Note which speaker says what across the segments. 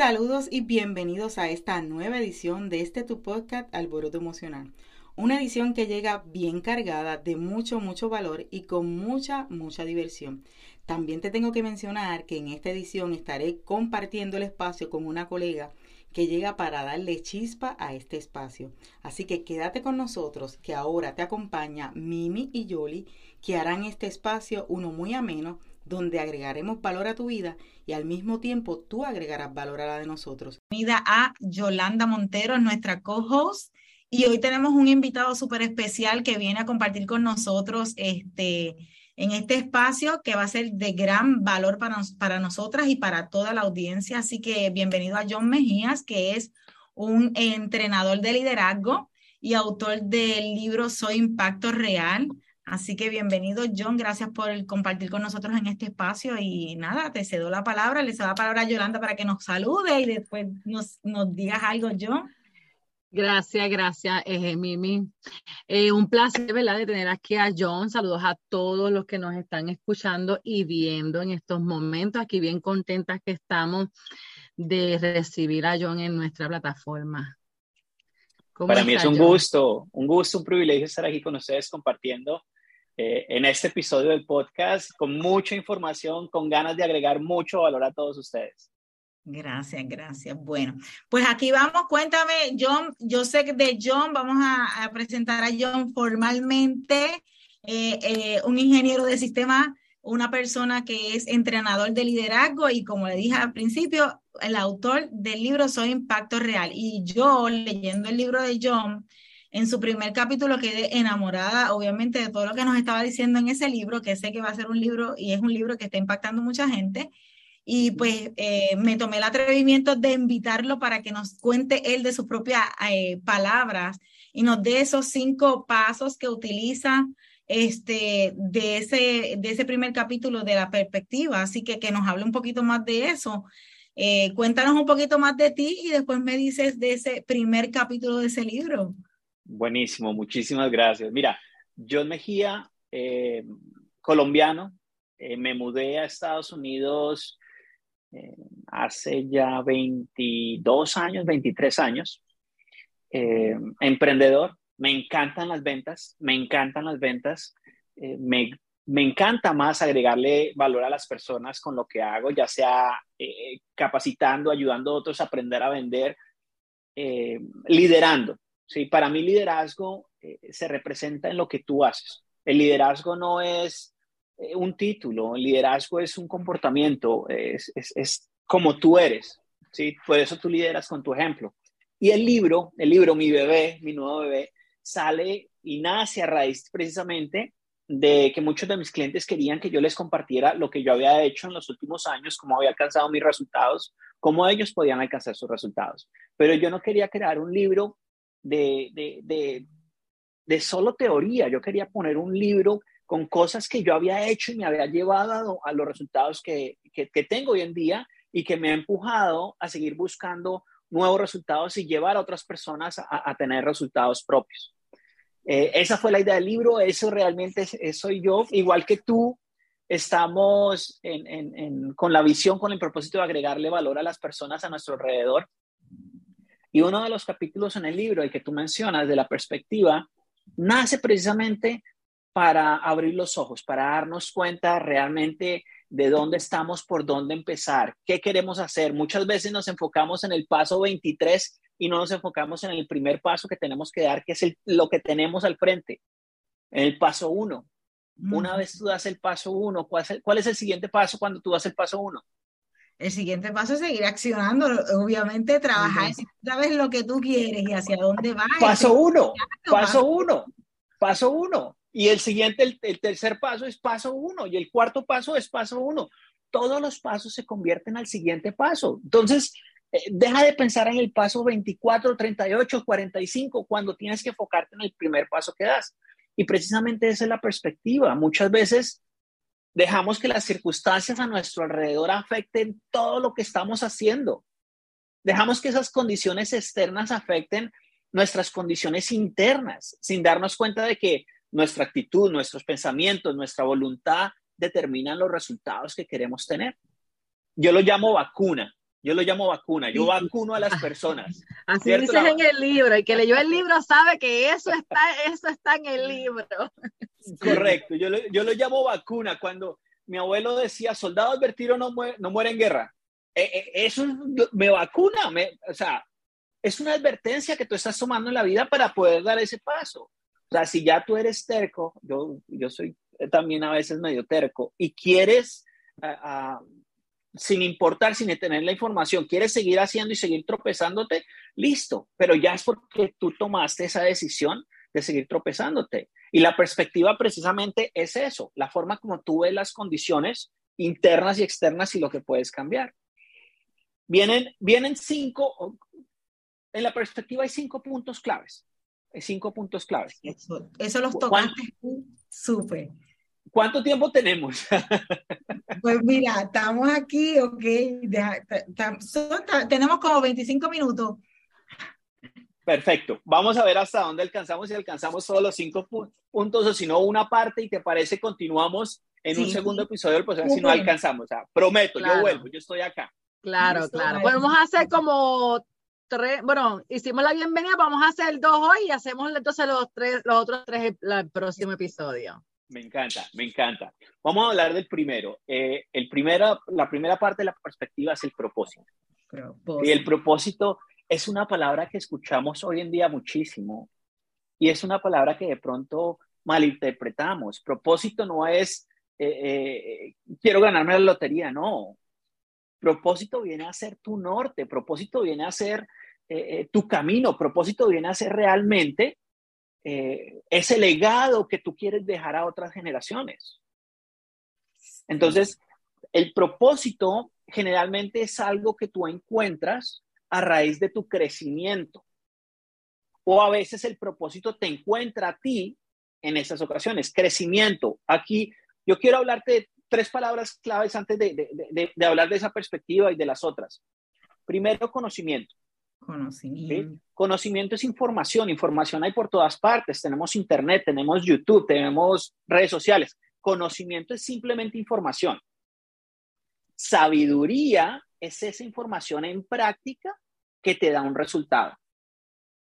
Speaker 1: Saludos y bienvenidos a esta nueva edición de este tu podcast Alboroto Emocional. Una edición que llega bien cargada de mucho, mucho valor y con mucha, mucha diversión. También te tengo que mencionar que en esta edición estaré compartiendo el espacio con una colega que llega para darle chispa a este espacio. Así que quédate con nosotros, que ahora te acompaña Mimi y Yoli, que harán este espacio uno muy ameno, donde agregaremos valor a tu vida y al mismo tiempo tú agregarás valor a la de nosotros. Bienvenida a Yolanda Montero, nuestra co-host. Y hoy tenemos un invitado súper especial que viene a compartir con nosotros este, en este espacio que va a ser de gran valor para, para nosotras y para toda la audiencia. Así que bienvenido a John Mejías, que es un entrenador de liderazgo y autor del libro Soy Impacto Real. Así que bienvenido, John. Gracias por compartir con nosotros en este espacio. Y nada, te cedo la palabra, le cedo la palabra a Yolanda para que nos salude y después nos, nos digas algo, John.
Speaker 2: Gracias, gracias, eh, Mimi. Eh, un placer, ¿verdad?, de tener aquí a John. Saludos a todos los que nos están escuchando y viendo en estos momentos. Aquí bien contentas que estamos de recibir a John en nuestra plataforma.
Speaker 3: Para mí es un gusto, un gusto, un privilegio estar aquí con ustedes compartiendo eh, en este episodio del podcast con mucha información, con ganas de agregar mucho valor a todos ustedes.
Speaker 1: Gracias, gracias. Bueno, pues aquí vamos, cuéntame, John, yo sé que de John vamos a, presentar a John formalmente, eh, eh, un ingeniero de sistema, una persona que es entrenador de liderazgo y como le dije al principio, el autor del libro Soy Impacto Real. Y yo leyendo el libro de John, en su primer capítulo quedé enamorada, obviamente, de todo lo que nos estaba diciendo en ese libro, que sé que va a ser un libro y es un libro que está impactando mucha gente. Y pues eh, me tomé el atrevimiento de invitarlo para que nos cuente él de sus propias eh, palabras y nos dé esos cinco pasos que utiliza este, de, ese, de ese primer capítulo de la perspectiva. Así que que nos hable un poquito más de eso. Eh, cuéntanos un poquito más de ti y después me dices de ese primer capítulo de ese libro.
Speaker 3: Buenísimo, muchísimas gracias. Mira, John Mejía, eh, colombiano, eh, me mudé a Estados Unidos eh, hace ya 22 años, 23 años. emprendedor, me encantan las ventas, me encantan las ventas, me, me, encanta más agregarle valor a las personas con lo que hago, ya sea capacitando, ayudando a otros a aprender a vender, liderando. Sí, para mí liderazgo eh, se representa en lo que tú haces. El liderazgo no es eh, un título, el liderazgo es un comportamiento, es, es, es, como tú eres. ¿sí? Por eso tú lideras con tu ejemplo. Y el libro, el libro Mi bebé, mi nuevo bebé, sale y nace a raíz precisamente de que muchos de mis clientes querían que yo les compartiera lo que yo había hecho en los últimos años, cómo había alcanzado mis resultados, cómo ellos podían alcanzar sus resultados. Pero yo no quería crear un libro de, de, de, solo teoría. Yo quería poner un libro con cosas que yo había hecho y me había llevado a, los resultados que, que, tengo hoy en día y que me ha empujado a seguir buscando nuevos resultados y llevar a otras personas a, tener resultados propios. Eh, esa fue la idea del libro, eso realmente soy yo, igual que tú, estamos en, en, con la visión, con el propósito de agregarle valor a las personas a nuestro alrededor y uno de los capítulos en el libro, el que tú mencionas, de la perspectiva, nace precisamente para abrir los ojos, para darnos cuenta realmente de dónde estamos, por dónde empezar, qué queremos hacer. Muchas veces nos enfocamos en el paso 23 y no nos enfocamos en el primer paso que tenemos que dar, que es lo que tenemos al frente, en el paso 1. Una vez tú das el paso 1, ¿cuál, ¿cuál es el siguiente paso cuando tú das el paso 1?
Speaker 1: El siguiente paso es seguir accionando, obviamente trabajar, si sabes lo que tú quieres y hacia dónde vas.
Speaker 3: Paso uno, paso uno, paso uno. Y el siguiente, el, tercer paso es paso uno y el cuarto paso es paso uno. Todos los pasos se convierten al siguiente paso. Entonces, eh, deja de pensar en el paso 24, 38, 45 cuando tienes que enfocarte en el primer paso que das. Y precisamente esa es la perspectiva. Muchas veces Dejamos que las circunstancias a nuestro alrededor afecten todo lo que estamos haciendo. Dejamos que esas condiciones externas afecten nuestras condiciones internas, sin darnos cuenta de que nuestra actitud, nuestros pensamientos, nuestra voluntad determinan los resultados que queremos tener. Yo lo llamo vacuna. Yo lo llamo vacuna, yo vacuno a las personas.
Speaker 2: Así dices en el libro, el que leyó el libro sabe que eso está, eso está en el libro.
Speaker 3: Correcto, yo lo, yo lo llamo vacuna. Cuando mi abuelo decía, soldado advertido no muere, no muere en guerra, eh, eh, eso me vacuna, me, o sea, es una advertencia que tú estás tomando en la vida para poder dar ese paso. O sea, si ya tú eres terco, yo, yo soy también a veces medio terco, y quieres sin importar, sin tener la información, quieres seguir haciendo y seguir tropezándote, listo, pero ya es porque tú tomaste esa decisión de seguir tropezándote. Y la perspectiva precisamente es eso, la forma como tú ves las condiciones internas y externas y lo que puedes cambiar. Vienen, vienen cinco, en la perspectiva hay cinco puntos claves. Hay cinco puntos claves.
Speaker 1: Eso, eso los tocaste súper.
Speaker 3: ¿Cuánto tiempo tenemos?
Speaker 1: pues mira, estamos aquí, ok. tenemos como 25 minutos.
Speaker 3: Perfecto. Vamos a ver hasta dónde alcanzamos, si alcanzamos todos los cinco puntos o si no una parte y te parece continuamos en un segundo episodio pues si no alcanzamos. O sea, prometo, yo vuelvo, yo estoy acá.
Speaker 2: Claro, claro. Podemos hacer como tres, bueno, hicimos la bienvenida, vamos a hacer dos hoy y hacemos entonces los tres, los otros tres el próximo episodio.
Speaker 3: Me encanta, me encanta. Vamos a hablar del primero. Eh, el primero, la primera parte de la perspectiva es el propósito. Y el propósito es una palabra que escuchamos hoy en día muchísimo y es una palabra que de pronto malinterpretamos. Propósito no es eh, eh, quiero ganarme la lotería, no. Propósito viene a ser tu norte, propósito viene a ser tu camino, propósito viene a ser realmente eh, ese legado que tú quieres dejar a otras generaciones. Entonces, el propósito generalmente es algo que tú encuentras a raíz de tu crecimiento. O a veces el propósito te encuentra a ti en esas ocasiones. Crecimiento. Aquí yo quiero hablarte de tres palabras claves antes de hablar de esa perspectiva y de las otras. Primero, conocimiento.
Speaker 1: Conocimiento.
Speaker 3: Conocimiento es información, información hay por todas partes, tenemos internet, tenemos YouTube, tenemos redes sociales. Conocimiento es simplemente información. Sabiduría es esa información en práctica que te da un resultado.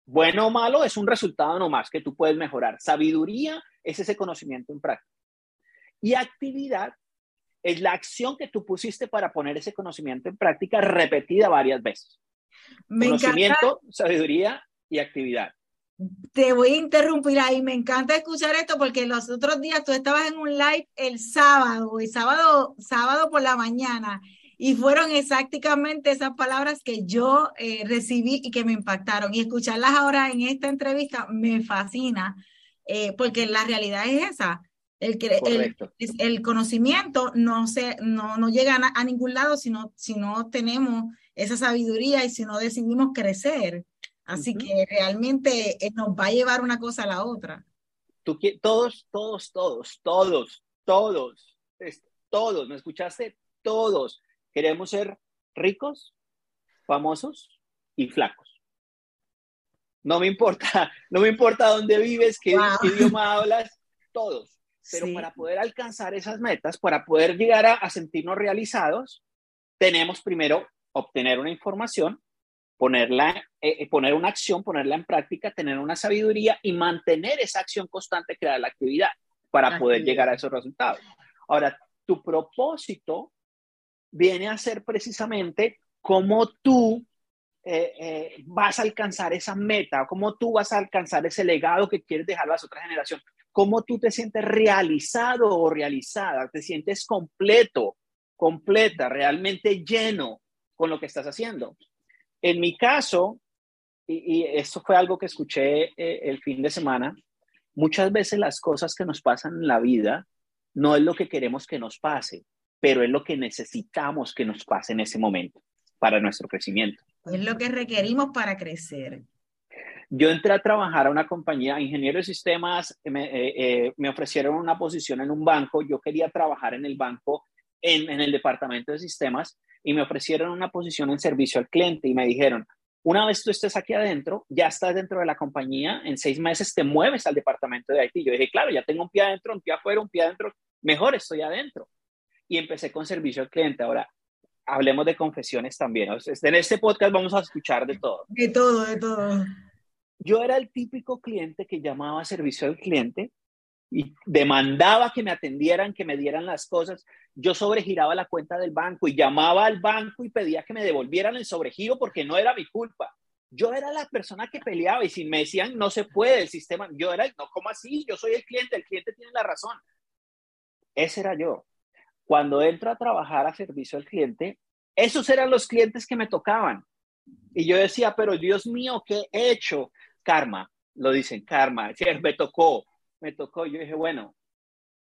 Speaker 3: Bueno o malo es un resultado nomás que tú puedes mejorar. Sabiduría es ese conocimiento en práctica. Y actividad es la acción que tú pusiste para poner ese conocimiento en práctica repetida varias veces. Conocimiento, sabiduría y actividad.
Speaker 1: Te voy a interrumpir ahí, me encanta escuchar esto porque los otros días tú estabas en un live el sábado, el sábado, sábado por la mañana, y fueron exactamente esas palabras que yo eh, recibí y que me impactaron. Y escucharlas ahora en esta entrevista me fascina, eh, porque la realidad es esa. El, el, el, conocimiento no, se, no, no llega a, a, ningún lado si no, si no tenemos esa sabiduría y si no decidimos crecer. Así que realmente eh, nos va a llevar una cosa a la otra.
Speaker 3: Tú, todos, todos, todos, todos, todos, todos, ¿me escuchaste? Todos queremos ser ricos, famosos y flacos. No me importa, no me importa dónde vives, qué, idioma hablas, todos. Pero para poder alcanzar esas metas, para poder llegar a, a sentirnos realizados, tenemos primero obtener una información, ponerla, eh, eh, poner una acción, ponerla en práctica, tener una sabiduría y mantener esa acción constante, crear la actividad para poder llegar a esos resultados. Ahora, tu propósito viene a ser precisamente cómo tú eh, vas a alcanzar esa meta, cómo tú vas a alcanzar ese legado que quieres dejar a las otras generaciones, cómo tú te sientes realizado o realizada, te sientes completo, completa, realmente lleno con lo que estás haciendo. En mi caso, y, esto fue algo que escuché eh, el fin de semana, muchas veces las cosas que nos pasan en la vida no es lo que queremos que nos pase, pero es lo que necesitamos que nos pase en ese momento para nuestro crecimiento.
Speaker 1: Es lo que requerimos para crecer.
Speaker 3: Yo entré a trabajar a una compañía, ingeniero de sistemas, me, eh, eh, me ofrecieron una posición en un banco, yo quería trabajar en el banco, en, en el departamento de sistemas, y me ofrecieron una posición en servicio al cliente y me dijeron, una vez tú estés aquí adentro, ya estás dentro de la compañía, en seis meses te mueves al departamento de IT. Yo dije, claro, ya tengo un pie adentro, un pie afuera, un pie adentro, mejor estoy adentro. Y empecé con servicio al cliente. Ahora, hablemos de confesiones también. En este podcast vamos a escuchar de todo.
Speaker 1: De todo, de todo.
Speaker 3: Yo era el típico cliente que llamaba a servicio al cliente y demandaba que me atendieran, que me dieran las cosas. Yo sobregiraba la cuenta del banco y llamaba al banco y pedía que me devolvieran el sobregiro porque no era mi culpa. Yo era la persona que peleaba y si me decían no se puede el sistema, yo era, no, ¿cómo así? Yo soy el cliente, el cliente tiene la razón. Ese era yo. Cuando entro a trabajar a servicio al cliente, esos eran los clientes que me tocaban. Y yo decía, pero Dios mío, ¿qué he hecho? Karma, lo dicen, karma, me tocó, me tocó. Yo dije, bueno,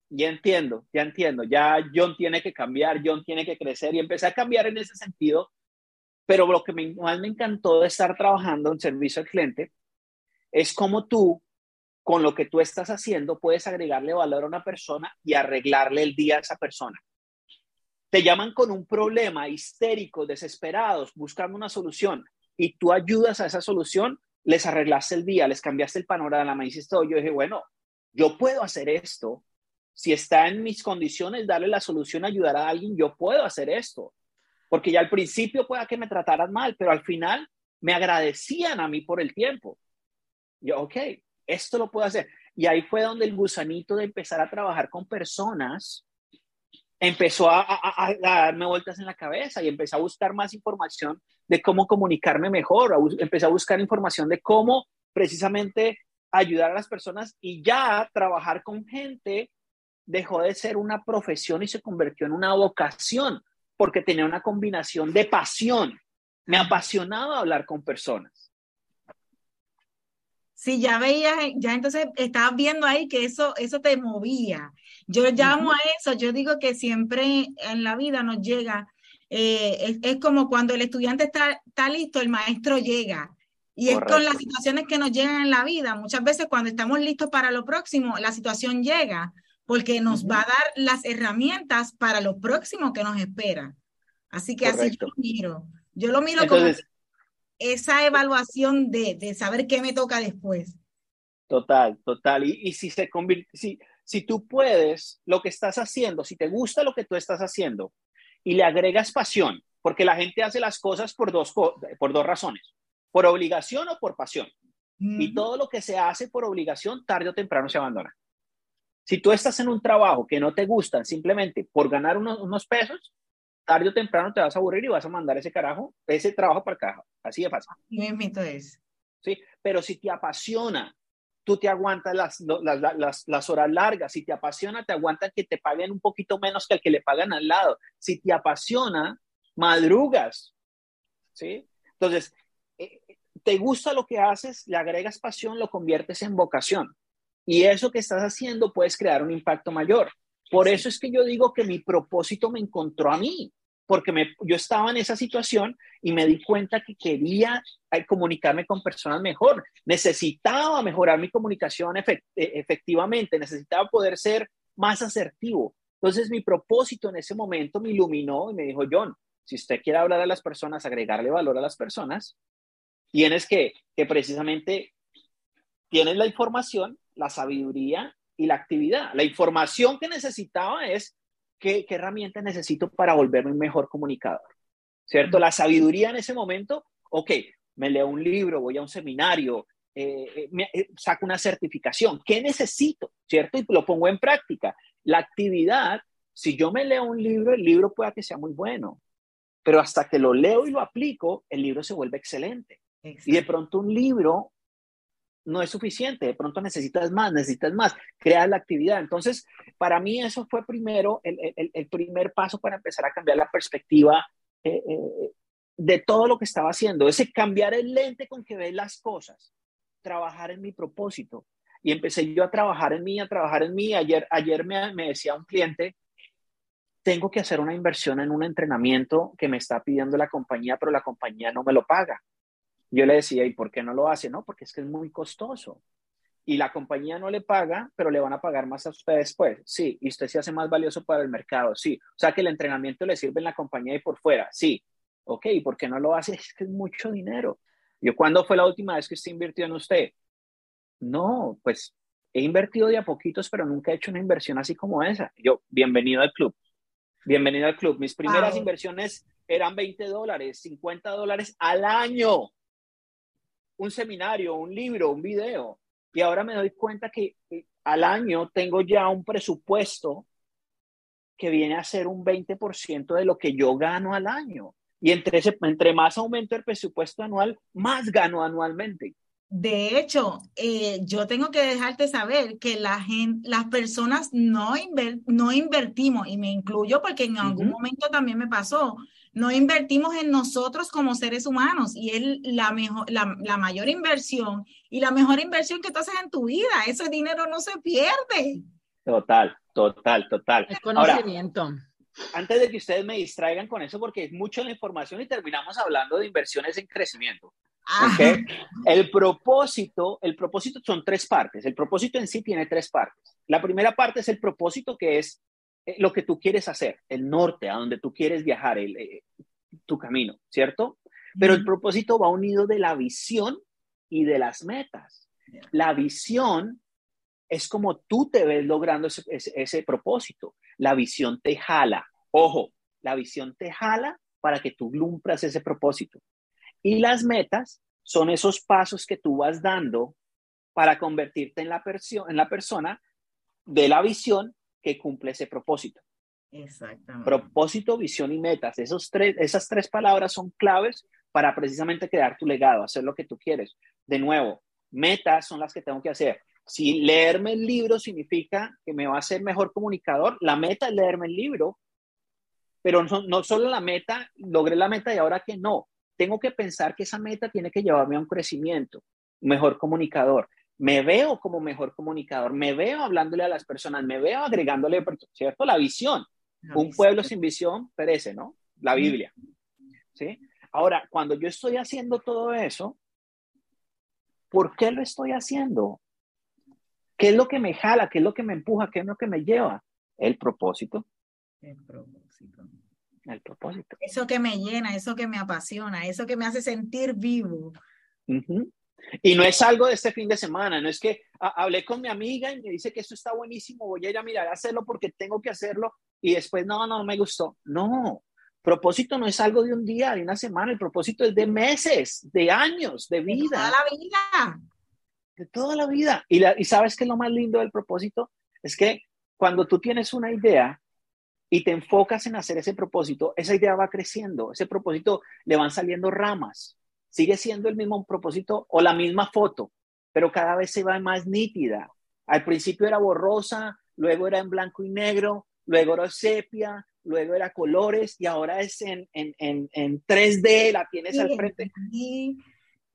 Speaker 3: ya entiendo, ya entiendo, ya John tiene que cambiar, John tiene que crecer y empecé a cambiar en ese sentido. Pero lo que más me encantó de estar trabajando en servicio al cliente es cómo tú, con lo que tú estás haciendo, puedes agregarle valor a una persona y arreglarle el día a esa persona. Te llaman con un problema, histéricos, desesperados, buscando una solución y tú ayudas a esa solución, les arreglaste el día, les cambiaste el panorama, me hiciste todo. Yo dije, bueno, yo puedo hacer esto. Si está en mis condiciones darle la solución, ayudar a alguien, yo puedo hacer esto. Porque ya al principio pueda que me trataran mal, pero al final me agradecían a mí por el tiempo. Yo, ok, esto lo puedo hacer. Y ahí fue donde el gusanito de empezar a trabajar con personas empezó a, a, darme vueltas en la cabeza y empecé a buscar más información de cómo comunicarme mejor, empecé a buscar información de cómo precisamente ayudar a las personas y ya trabajar con gente dejó de ser una profesión y se convirtió en una vocación porque tenía una combinación de pasión. Me apasionaba hablar con personas.
Speaker 1: Sí, ya veías, ya entonces estabas viendo ahí que eso, eso te movía. Yo llamo a eso, yo digo que siempre en la vida nos llega, eh, es, como cuando el estudiante está, está listo, el maestro llega. Y es con las situaciones que nos llegan en la vida. Muchas veces cuando estamos listos para lo próximo, la situación llega porque nos va a dar las herramientas para lo próximo que nos espera. Así que así yo lo miro. Yo lo miro como esa evaluación de, de, saber qué me toca después.
Speaker 3: Total, total. Y, y si se convierte, si, si tú puedes, lo que estás haciendo, si te gusta lo que tú estás haciendo y le agregas pasión, porque la gente hace las cosas por dos, por dos razones por obligación o por pasión. Y todo lo que se hace por obligación, tarde o temprano se abandona. Si tú estás en un trabajo que no te gusta simplemente por ganar unos, pesos, tarde o temprano te vas a aburrir y vas a mandar ese carajo, ese trabajo para el carajo. Así de fácil.
Speaker 1: Y es.
Speaker 3: Sí, pero si te apasiona, tú te aguantas las, las, las, horas largas. Si te apasiona, te aguantan que te paguen un poquito menos que el que le pagan al lado. Si te apasiona, madrugas. ¿Sí? Entonces, te gusta lo que haces, le agregas pasión, lo conviertes en vocación. Y eso que estás haciendo puedes crear un impacto mayor. Por eso es que yo digo que mi propósito me encontró a mí, porque me, yo estaba en esa situación y me di cuenta que quería eh, comunicarme con personas mejor. Necesitaba mejorar mi comunicación eh, efectivamente, necesitaba poder ser más asertivo. Entonces mi propósito en ese momento me iluminó y me dijo, John, si usted quiere hablar a las personas, agregarle valor a las personas, tienes que, que precisamente, tienes la información, la sabiduría y la actividad. La información que necesitaba es qué, qué herramienta necesito para volverme un mejor comunicador, ¿cierto? La sabiduría en ese momento, ok, me leo un libro, voy a un seminario, eh, eh, me, eh, saco una certificación, ¿qué necesito? ¿Cierto? Y lo pongo en práctica. La actividad, si yo me leo un libro, el libro pueda que sea muy bueno, pero hasta que lo leo y lo aplico, el libro se vuelve excelente. Y de pronto un libro no es suficiente, de pronto necesitas más, necesitas más, crear la actividad. Entonces, para mí eso fue primero el, el, primer paso para empezar a cambiar la perspectiva eh, eh, de todo lo que estaba haciendo, ese cambiar el lente con que ves las cosas, trabajar en mi propósito. Y empecé yo a trabajar en mí, a trabajar en mí. Ayer, ayer me, me decía un cliente, tengo que hacer una inversión en un entrenamiento que me está pidiendo la compañía, pero la compañía no me lo paga. Yo le decía, ¿y por qué no lo hace? No, porque es que es muy costoso. Y la compañía no le paga, pero le van a pagar más a usted después. Sí, y usted se hace más valioso para el mercado. Sí, o sea que el entrenamiento le sirve en la compañía y por fuera. Sí, ok, ¿y por qué no lo hace? Es que es mucho dinero. Yo, ¿cuándo fue la última vez que usted invirtió en usted? No, pues he invertido de a poquitos, pero nunca he hecho una inversión así como esa. Yo, bienvenido al club. Bienvenido al club. Mis primeras inversiones eran 20 dólares, 50 dólares al año. Un seminario, un libro, un video. Y ahora me doy cuenta que al año tengo ya un presupuesto que viene a ser un 20% de lo que yo gano al año. Y entre, entre más aumento el presupuesto anual, más gano anualmente.
Speaker 1: De hecho, eh, yo tengo que dejarte saber que la gente, las personas no, no invertimos, y me incluyo porque en algún momento también me pasó, no invertimos en nosotros como seres humanos y es la, mejor, la, la, mayor inversión y la mejor inversión que tú haces en tu vida. Ese dinero no se pierde.
Speaker 3: Total, total, total.
Speaker 2: El conocimiento.
Speaker 3: antes de que ustedes me distraigan con eso, porque es mucha la información y terminamos hablando de inversiones en crecimiento. Ah. Okay. El propósito, el propósito son tres partes. El propósito en sí tiene tres partes. La primera parte es el propósito que es eh, lo que tú quieres hacer, el norte, a donde tú quieres viajar, el, eh, tu camino, ¿cierto? Pero el propósito va unido de la visión y de las metas. La visión es como tú te ves logrando ese, ese propósito. La visión te jala. Ojo, la visión te jala para que tú cumplas ese propósito. Y las metas son esos pasos que tú vas dando para convertirte en la, en la persona de la visión que cumple ese propósito.
Speaker 1: Exactamente.
Speaker 3: Propósito, visión y metas. Esos tres, esas tres palabras son claves para precisamente crear tu legado, hacer lo que tú quieres. De nuevo, metas son las que tengo que hacer. Si leerme el libro significa que me va a hacer mejor comunicador, la meta es leerme el libro, pero no, no solo la meta, logré la meta y ahora que no tengo que pensar que esa meta tiene que llevarme a un crecimiento, mejor comunicador. Me veo como mejor comunicador, me veo hablándole a las personas, me veo agregándole, ¿cierto? La visión. un pueblo sin visión perece, ¿no? La Biblia. ¿Sí? Ahora, cuando yo estoy haciendo todo eso, ¿por qué lo estoy haciendo? ¿Qué es lo que me jala? ¿Qué es lo que me empuja? ¿Qué es lo que me lleva? El propósito.
Speaker 1: El propósito
Speaker 3: el propósito.
Speaker 1: Eso que me llena, eso que me apasiona, eso que me hace sentir vivo.
Speaker 3: Y no es algo de este fin de semana, no es que hablé con mi amiga y me dice que esto está buenísimo, voy a ir a mirar a hacerlo porque tengo que hacerlo y después no, no, no me gustó. No, propósito no es algo de un día, de una semana, el propósito es de meses, de años, de vida. De
Speaker 1: toda la vida.
Speaker 3: De toda la vida. Y, y sabes que lo más lindo del propósito es que cuando tú tienes una idea, y te enfocas en hacer ese propósito, esa idea va creciendo, ese propósito le van saliendo ramas, sigue siendo el mismo propósito o la misma foto, pero cada vez se va más nítida. Al principio era borrosa, luego era en blanco y negro, luego era sepia, luego era colores y ahora es en, en, en, 3D, la tienes al frente.
Speaker 1: Sí,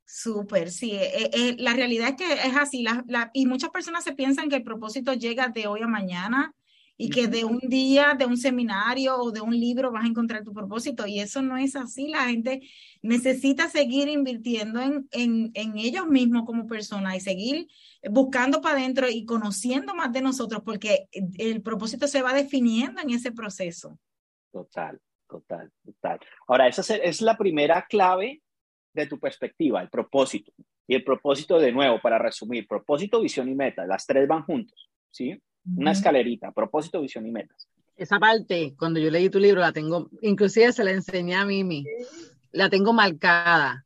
Speaker 1: súper, sí. Eh, eh, la realidad es que es así, y muchas personas se piensan que el propósito llega de hoy a mañana y que de un día, de un seminario o de un libro vas a encontrar tu propósito. Y eso no es así. La gente necesita seguir invirtiendo en, en, en ellos mismos como personas y seguir buscando para adentro y conociendo más de nosotros, porque el propósito se va definiendo en ese proceso.
Speaker 3: Total, total, total. Ahora, esa es la primera clave de tu perspectiva, el propósito. Y el propósito, de nuevo, para resumir, propósito, visión y meta, las tres van juntos, ¿sí? Una escalerita, propósito, visión y metas.
Speaker 2: Esa parte, cuando yo leí tu libro, la tengo, inclusive se la enseñé a Mimi, la tengo marcada.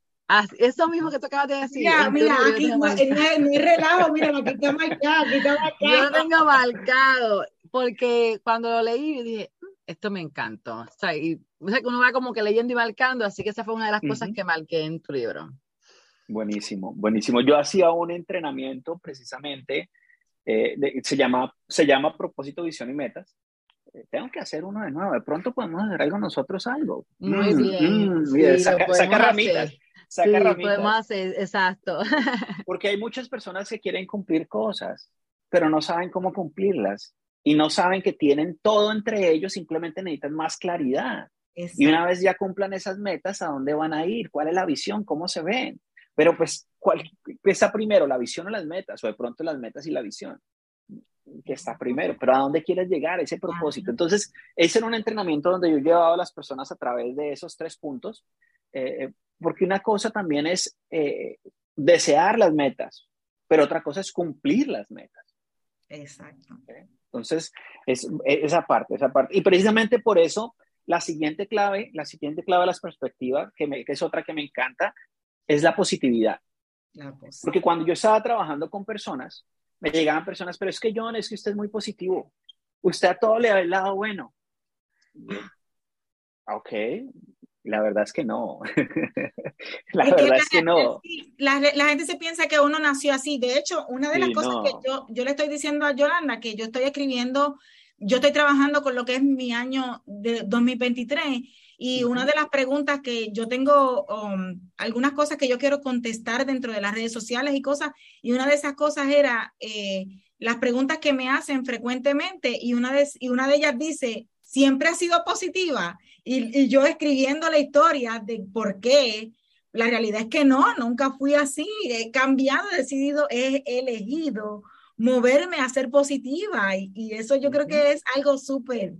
Speaker 2: eso mismo que tú acabas de decir.
Speaker 1: Mira, mira, aquí no, es relajo, mira, aquí está marcado, aquí está marcado.
Speaker 2: Yo lo tengo marcado, porque cuando lo leí, yo dije, mm, esto me encantó. O sea, y, o sea, que uno va como que leyendo y marcando, así que esa fue una de las cosas que marqué en tu libro.
Speaker 3: Buenísimo, buenísimo. Yo hacía un entrenamiento precisamente eh, se, llama, se llama propósito, visión y metas. Eh, tengo que hacer uno de nuevo. De pronto podemos hacer algo nosotros algo.
Speaker 2: Muy mm, bien. Mm,
Speaker 3: saca, ramitas. Saca ramitas.
Speaker 2: podemos hacer, exacto.
Speaker 3: Porque hay muchas personas que quieren cumplir cosas, pero no saben cómo cumplirlas. Y no saben que tienen todo entre ellos, simplemente necesitan más claridad. Y una vez ya cumplan esas metas, ¿a dónde van a ir? ¿Cuál es la visión? ¿Cómo se ven? Pero pues, ¿cuál está primero, la visión o las metas? O de pronto las metas y la visión, que está primero, pero ¿a dónde quieres llegar? Ese propósito. Entonces, ese era un entrenamiento donde yo llevaba a las personas a través de esos tres puntos, eh, eh, porque una cosa también es eh, desear las metas, pero otra cosa es cumplir las metas.
Speaker 1: Exacto.
Speaker 3: Entonces, es, esa parte, esa parte. Y precisamente por eso la siguiente clave, la siguiente clave de las perspectivas, que, me, que es otra que me encanta, es la positividad. Porque cuando yo estaba trabajando con personas, me llegaban personas, pero es que John, es que usted es muy positivo. Usted a todo le da el lado bueno. Ok, la verdad es que no. la verdad es que no.
Speaker 1: La, gente se piensa que uno nació así. De hecho, una de las cosas que yo, yo le estoy diciendo a Yolanda, que yo estoy escribiendo, yo estoy trabajando con lo que es mi año de 2023 y una de las preguntas que yo tengo, um, algunas cosas que yo quiero contestar dentro de las redes sociales y cosas, y una de esas cosas era eh, las preguntas que me hacen frecuentemente y una de, y una de ellas dice, siempre ha sido positiva. Y, yo escribiendo la historia de por qué, la realidad es que no, nunca fui así. He cambiado, he decidido, he elegido moverme a ser positiva. Y, eso yo creo que es algo súper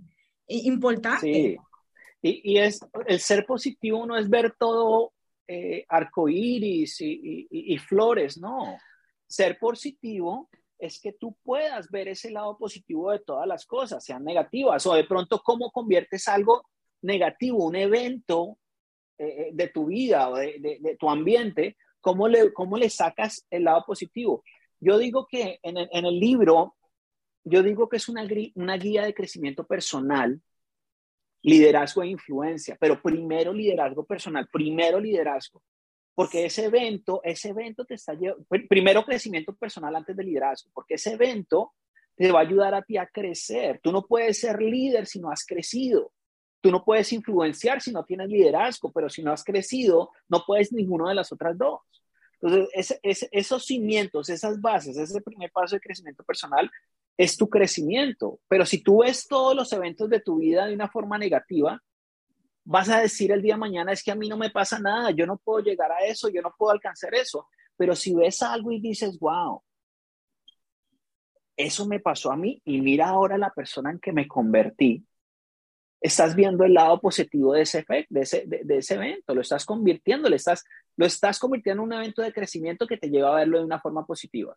Speaker 1: importante.
Speaker 3: Sí. Y, es, el ser positivo no es ver todo eh, arcoíris y, flores, no. Ser positivo es que tú puedas ver ese lado positivo de todas las cosas, sean negativas, o de pronto cómo conviertes algo negativo, un evento eh, eh, de tu vida o de, tu ambiente, cómo le, cómo le sacas el lado positivo. Yo digo que en el, libro, yo digo que es una, una guía de crecimiento personal, liderazgo e influencia, pero primero liderazgo personal, primero liderazgo. Porque ese evento, ese evento te está llevando, primero crecimiento personal antes de liderazgo, porque ese evento te va a ayudar a ti a crecer. Tú no puedes ser líder si no has crecido. Tú no puedes influenciar si no tienes liderazgo, pero si no has crecido, no puedes ninguno de las otras dos. Entonces, esos cimientos, esas bases, ese primer paso de crecimiento personal es tu crecimiento. Pero si tú ves todos los eventos de tu vida de una forma negativa, vas a decir el día de mañana es que a mí no me pasa nada, yo no puedo llegar a eso, yo no puedo alcanzar eso. Pero si ves algo y dices, wow, eso me pasó a mí y mira ahora la persona en que me convertí, estás viendo el lado positivo de ese, de ese, de, ese evento, lo estás convirtiendo, lo estás, lo estás convirtiendo en un evento de crecimiento que te lleva a verlo de una forma positiva.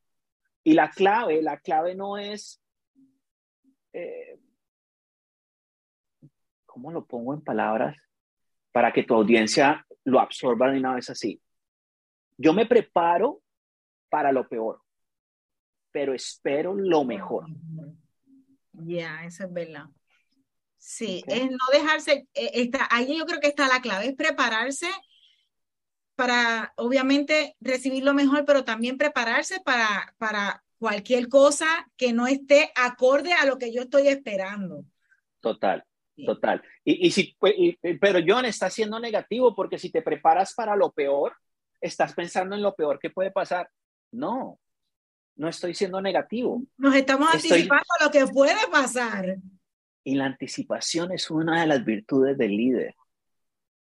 Speaker 3: Y la clave, la clave no es, eh, ¿cómo lo pongo en palabras? Para que tu audiencia lo absorba de una vez así. Yo me preparo para lo peor, pero espero lo mejor.
Speaker 1: Ya, eso es verdad. Sí, es no dejarse, eh, está, ahí yo creo que está la clave, es prepararse para, obviamente, recibir lo mejor, pero también prepararse para, para cualquier cosa que no esté acorde a lo que yo estoy esperando.
Speaker 3: Total. Total. Y, y si, pues, pero John está siendo negativo porque si te preparas para lo peor, estás pensando en lo peor que puede pasar. No, no estoy siendo negativo.
Speaker 1: Nos estamos anticipando a lo que puede pasar.
Speaker 3: Y la anticipación es una de las virtudes del líder,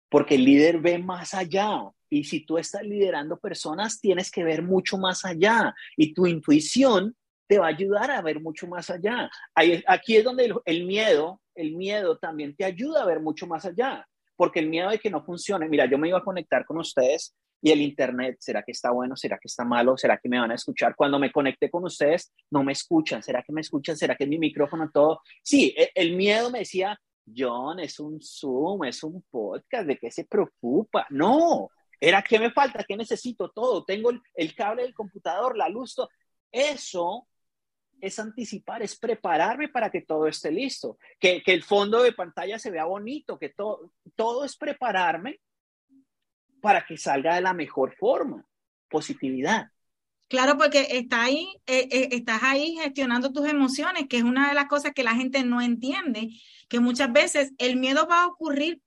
Speaker 3: porque el líder ve más allá. Y si tú estás liderando personas, tienes que ver mucho más allá. Y tu intuición te va a ayudar a ver mucho más allá. aquí es donde el, miedo, el miedo también te ayuda a ver mucho más allá, porque el miedo de que no funcione, mira, yo me iba a conectar con ustedes y el Internet, ¿será que está bueno? ¿Será que está malo? ¿Será que me van a escuchar? Cuando me conecté con ustedes, no me escuchan. ¿Será que me escuchan? ¿Será que es mi micrófono todo? Sí, el, el miedo me decía, John, es un Zoom, es un podcast, ¿de qué se preocupa? No, era qué me falta, qué necesito, todo. Tengo el, el cable del computador, la luz, todo. Eso es anticipar, es prepararme para que todo esté listo, que, el fondo de pantalla se vea bonito, que todo, todo es prepararme para que salga de la mejor forma. Positividad.
Speaker 1: Claro, porque está ahí, eh, eh, estás ahí gestionando tus emociones, que es una de las cosas que la gente no entiende, que muchas veces el miedo va a ocurrir,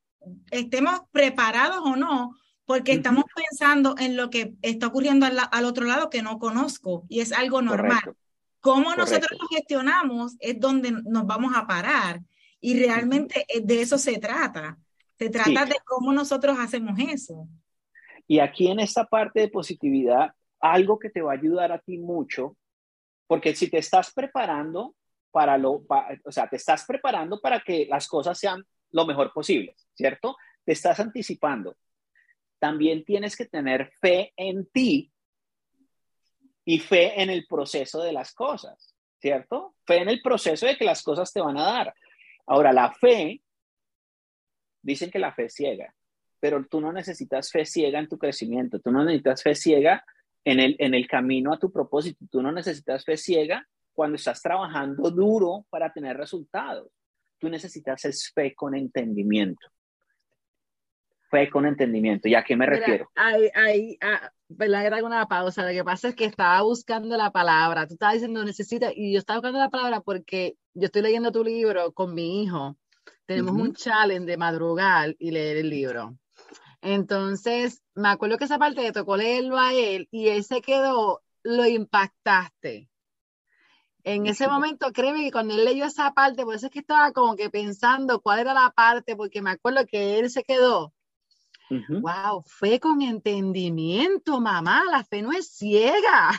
Speaker 1: estemos preparados o no, porque estamos pensando en lo que está ocurriendo al, otro lado que no conozco y es algo normal. Cómo nosotros lo gestionamos es donde nos vamos a parar y realmente de eso se trata. Se trata de cómo nosotros hacemos eso.
Speaker 3: Y aquí en esta parte de positividad, algo que te va a ayudar a ti mucho, porque si te estás preparando para lo, o sea, te estás preparando para que las cosas sean lo mejor posible, ¿cierto? Te estás anticipando. También tienes que tener fe en ti y fe en el proceso de las cosas, ¿cierto? Fe en el proceso de que las cosas te van a dar. Ahora, la fe dicen que la fe es ciega, pero tú no necesitas fe ciega en tu crecimiento, tú no necesitas fe ciega en el, en el camino a tu propósito, tú no necesitas fe ciega cuando estás trabajando duro para tener resultados. Tú necesitas es fe con entendimiento. Fe con entendimiento. ¿Y a qué me refiero?
Speaker 2: Ahí, ahí, ah, Era una pausa. Lo que pasa es que estaba buscando la palabra. Tú estabas diciendo necesita, y yo estaba buscando la palabra porque yo estoy leyendo tu libro con mi hijo. Tenemos un challenge de madrugar y leer el libro. Entonces, me acuerdo que esa parte de tocó leerlo a él y él se quedó, lo impactaste. En ese momento, créeme que cuando él leyó esa parte, por eso es que estaba como que pensando cuál era la parte, porque me acuerdo que él se quedó. Wow, fe con entendimiento, mamá, la fe no es ciega.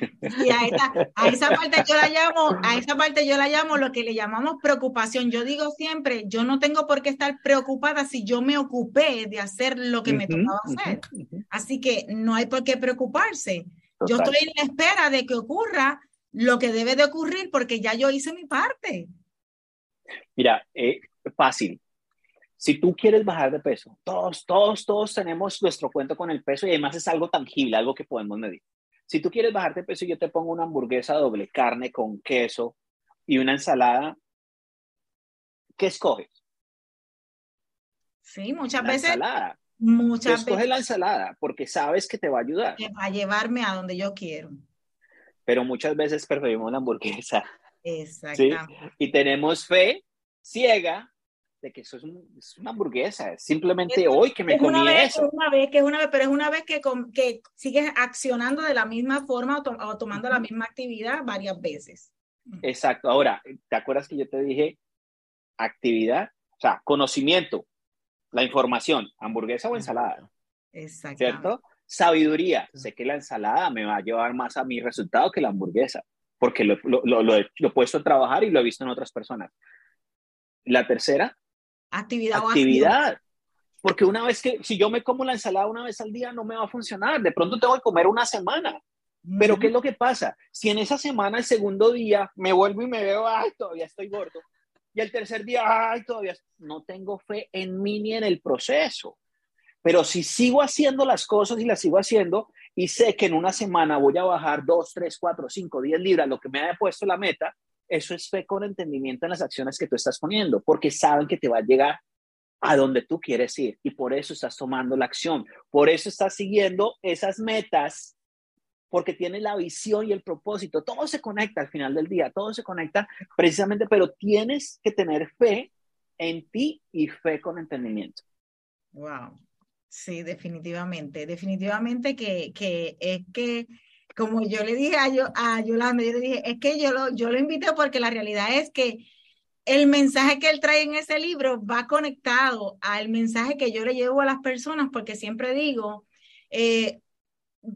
Speaker 1: Y a esa, parte yo la llamo, a esa parte yo la llamo lo que le llamamos preocupación. Yo digo siempre, yo no tengo por qué estar preocupada si yo me ocupé de hacer lo que me tocaba hacer. Así que no hay por qué preocuparse. Yo estoy en la espera de que ocurra lo que debe de ocurrir porque ya yo hice mi parte.
Speaker 3: Mira, eh, fácil. Si tú quieres bajar de peso, todos, todos, todos tenemos nuestro cuento con el peso y además es algo tangible, algo que podemos medir. Si tú quieres bajar de peso, yo te pongo una hamburguesa doble carne con queso y una ensalada. ¿Qué escoges?
Speaker 1: Sí, muchas la veces.
Speaker 3: Ensalada. Muchas veces. la ensalada porque sabes que te va a ayudar.
Speaker 1: a llevarme a donde yo quiero
Speaker 3: pero muchas veces preferimos la hamburguesa.
Speaker 1: Exactamente.
Speaker 3: Y tenemos fe ciega de que eso es, una hamburguesa, simplemente hoy que me comí eso.
Speaker 1: Es una vez, que es una vez, pero es una vez que, que sigues accionando de la misma forma o, tomando la misma actividad varias veces.
Speaker 3: Exacto. Ahora, ¿te acuerdas que yo te dije actividad? O sea, conocimiento, la información, hamburguesa o ensalada.
Speaker 1: Exacto.
Speaker 3: ¿Cierto? Sabiduría. Sé que la ensalada me va a llevar más a mi resultado que la hamburguesa, porque lo, lo, he puesto a trabajar y lo he visto en otras personas. La tercera.
Speaker 1: Actividad.
Speaker 3: Actividad. Porque una vez que, si yo me como la ensalada una vez al día, no me va a funcionar. De pronto tengo que comer una semana. Pero ¿qué es lo que pasa? Si en esa semana, el segundo día, me vuelvo y me veo, ay, todavía estoy gordo. Y el tercer día, ay, todavía no tengo fe en mí ni en el proceso. Pero si sigo haciendo las cosas y las sigo haciendo y sé que en una semana voy a bajar 2, 3, 4, 5, 10 libras, lo que me haya puesto la meta, eso es fe con entendimiento en las acciones que tú estás poniendo, porque saben que te va a llegar a donde tú quieres ir y por eso estás tomando la acción, por eso estás siguiendo esas metas, porque tienes la visión y el propósito, todo se conecta al final del día, todo se conecta precisamente, pero tienes que tener fe en ti y fe con entendimiento.
Speaker 1: Wow, Sí, definitivamente, definitivamente que, que es que, como yo le dije a, yo, a Yolanda, yo le dije, es que yo lo, yo lo invité porque la realidad es que el mensaje que él trae en ese libro va conectado al mensaje que yo le llevo a las personas, porque siempre digo, eh,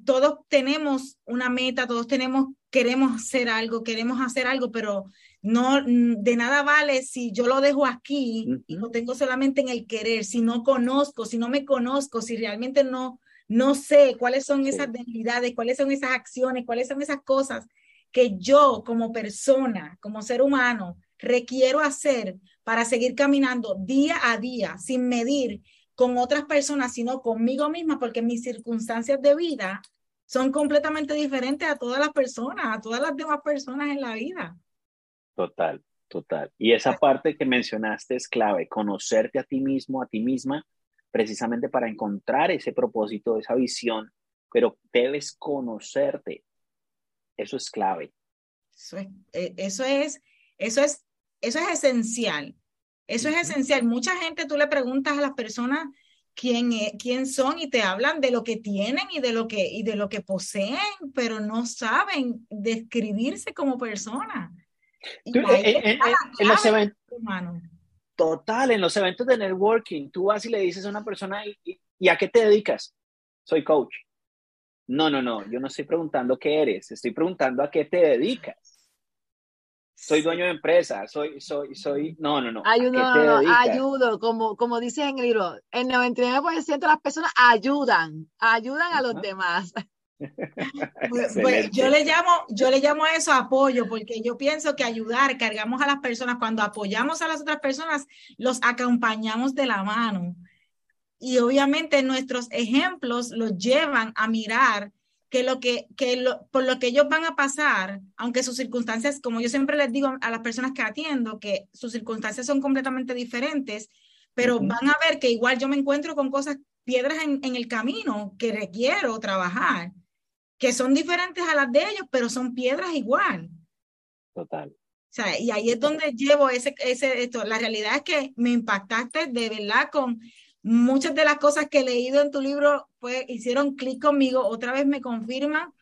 Speaker 1: todos tenemos una meta, todos tenemos, queremos hacer algo, queremos hacer algo, pero no, de nada vale si yo lo dejo aquí y lo tengo solamente en el querer, si no conozco, si no me conozco, si realmente no, no sé cuáles son esas debilidades, cuáles son esas acciones, cuáles son esas cosas que yo como persona, como ser humano, requiero hacer para seguir caminando día a día sin medir con otras personas, sino conmigo misma, porque mis circunstancias de vida son completamente diferentes a todas las personas, a todas las demás personas en la vida.
Speaker 3: Total, total. Y esa parte que mencionaste es clave, conocerte a ti mismo, a ti misma, precisamente para encontrar ese propósito, esa visión, pero debes conocerte. Eso es clave.
Speaker 1: Eso es, eh, eso es, eso es, eso es esencial. Eso es esencial. Mucha gente tú le preguntas a las personas quién, quién son y te hablan de lo que tienen y de lo que, y de lo que poseen, pero no saben describirse como persona
Speaker 3: en, los eventos, total, en los eventos de networking, tú vas y le dices a una persona, ¿y, a qué te dedicas? Soy coach. No, no, no, yo no estoy preguntando qué eres, estoy preguntando a qué te dedicas. Soy dueño de empresa, soy, soy, soy, no, no, no.
Speaker 2: Ayudo, ayudo, como, como dice en el libro, el 99% de las personas ayudan, ayudan a los demás.
Speaker 1: Pues, pues, yo le llamo, yo le llamo a eso apoyo, porque yo pienso que ayudar, cargamos a las personas, cuando apoyamos a las otras personas, los acompañamos de la mano. Y obviamente nuestros ejemplos los llevan a mirar que lo que, que lo, por lo que ellos van a pasar, aunque sus circunstancias, como yo siempre les digo a las personas que atiendo, que sus circunstancias son completamente diferentes, pero van a ver que igual yo me encuentro con cosas, piedras en, en el camino que requiero trabajar que son diferentes a las de ellos, pero son piedras igual.
Speaker 3: Total. O
Speaker 1: sea, y ahí es donde llevo ese, ese, esto. La realidad es que me impactaste de verdad con muchas de las cosas que he leído en tu libro, pues hicieron clic conmigo, otra vez me confirman.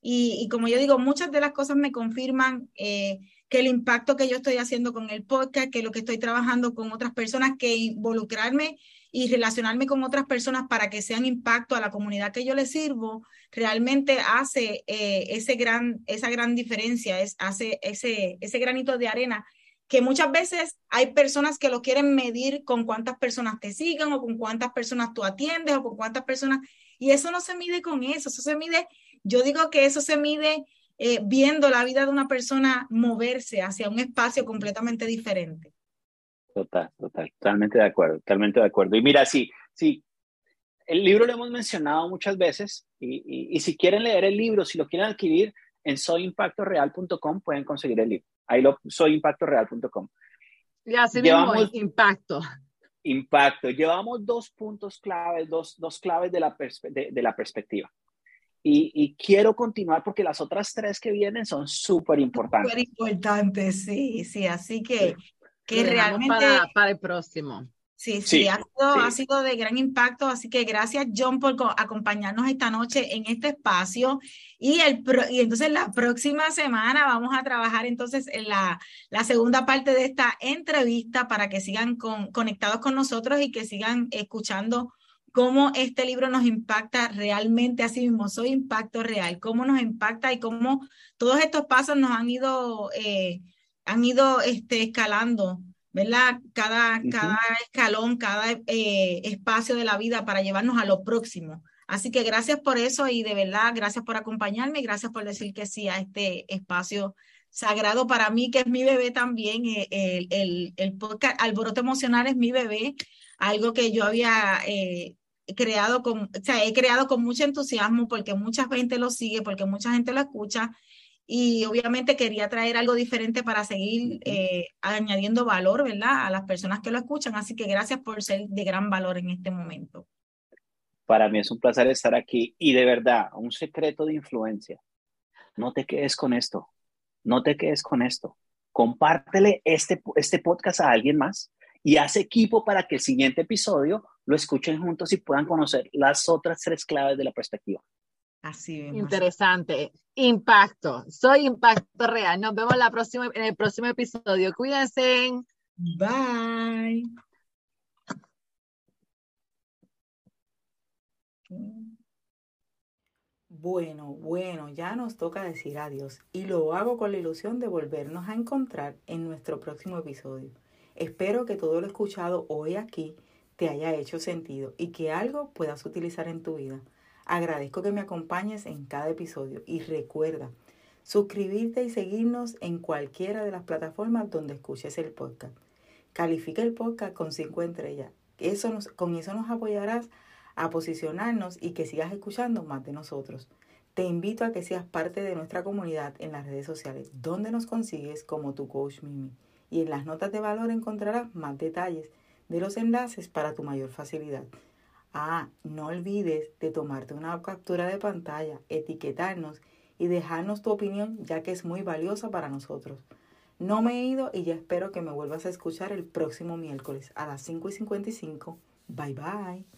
Speaker 1: Y, y, como yo digo, muchas de las cosas me confirman eh, que el impacto que yo estoy haciendo con el podcast, que lo que estoy trabajando con otras personas, que involucrarme y relacionarme con otras personas para que sean impacto a la comunidad que yo les sirvo, realmente hace eh, ese gran, esa gran diferencia, es, hace ese, ese granito de arena que muchas veces hay personas que lo quieren medir con cuántas personas te sigan o con cuántas personas tú atiendes o con cuántas personas, y eso no se mide con eso, eso se mide, yo digo que eso se mide eh, viendo la vida de una persona moverse hacia un espacio completamente diferente.
Speaker 3: Total, total, totalmente de acuerdo, totalmente de acuerdo. Y mira, sí, sí, el libro lo hemos mencionado muchas veces y, y, si quieren leer el libro, si lo quieren adquirir en soyimpactoreal.com pueden conseguir el libro. Ahí lo soyimpactoreal.com.
Speaker 2: Y así Llevamos, impacto.
Speaker 3: Impacto. Llevamos dos puntos claves, dos, dos claves de la, de, de la perspectiva. Y, y, quiero continuar porque las otras tres que vienen son súper importantes.
Speaker 1: Súper importantes, sí, sí. Así que que realmente...
Speaker 2: Para, para, el próximo.
Speaker 1: Sí, sí, ha, sido, ha, sido, de gran impacto, así que gracias John por acompañarnos esta noche en este espacio y, el y entonces la próxima semana vamos a trabajar entonces en la, la segunda parte de esta entrevista para que sigan con, conectados con nosotros y que sigan escuchando cómo este libro nos impacta realmente así mismo, soy impacto real, cómo nos impacta y cómo todos estos pasos nos han ido... Eh, han ido este, escalando, ¿verdad? Cada, cada escalón, cada eh, espacio de la vida para llevarnos a lo próximo. Así que gracias por eso y de verdad, gracias por acompañarme y gracias por decir que sí a este espacio sagrado para mí, que es mi bebé también. Eh, el, el, el podcast Alboroto Emocional es mi bebé, algo que yo había eh, creado con, o sea, he creado con mucho entusiasmo porque mucha gente lo sigue, porque mucha gente lo escucha y obviamente quería traer algo diferente para seguir eh, añadiendo valor, ¿verdad? A las personas que lo escuchan. Así que gracias por ser de gran valor en este momento.
Speaker 3: Para mí es un placer estar aquí y de verdad, un secreto de influencia. No te quedes con esto. No te quedes con esto. Compártele este, este podcast a alguien más y haz equipo para que el siguiente episodio lo escuchen juntos y puedan conocer las otras tres claves de la perspectiva.
Speaker 1: Así
Speaker 2: Interesante. Impacto. Soy Impacto Real. Nos vemos la próxima, en el próximo episodio. Cuídense.
Speaker 1: Bye. Bueno, bueno, ya nos toca decir adiós y lo hago con la ilusión de volvernos a encontrar en nuestro próximo episodio. Espero que todo lo escuchado hoy aquí te haya hecho sentido y que algo puedas utilizar en tu vida. Agradezco que me acompañes en cada episodio y recuerda suscribirte y seguirnos en cualquiera de las plataformas donde escuches el podcast. Califica el podcast con 5 estrellas. Eso nos, con eso nos apoyarás a posicionarnos y que sigas escuchando más de nosotros. Te invito a que seas parte de nuestra comunidad en las redes sociales, donde nos consigues como tu coach Mimi. Y en las notas de valor encontrarás más detalles de los enlaces para tu mayor facilidad. Ah, no olvides de tomarte una captura de pantalla, etiquetarnos y dejarnos tu opinión ya que es muy valiosa para nosotros. No me he ido y ya espero que me vuelvas a escuchar el próximo miércoles a las 5 y 55. Bye bye.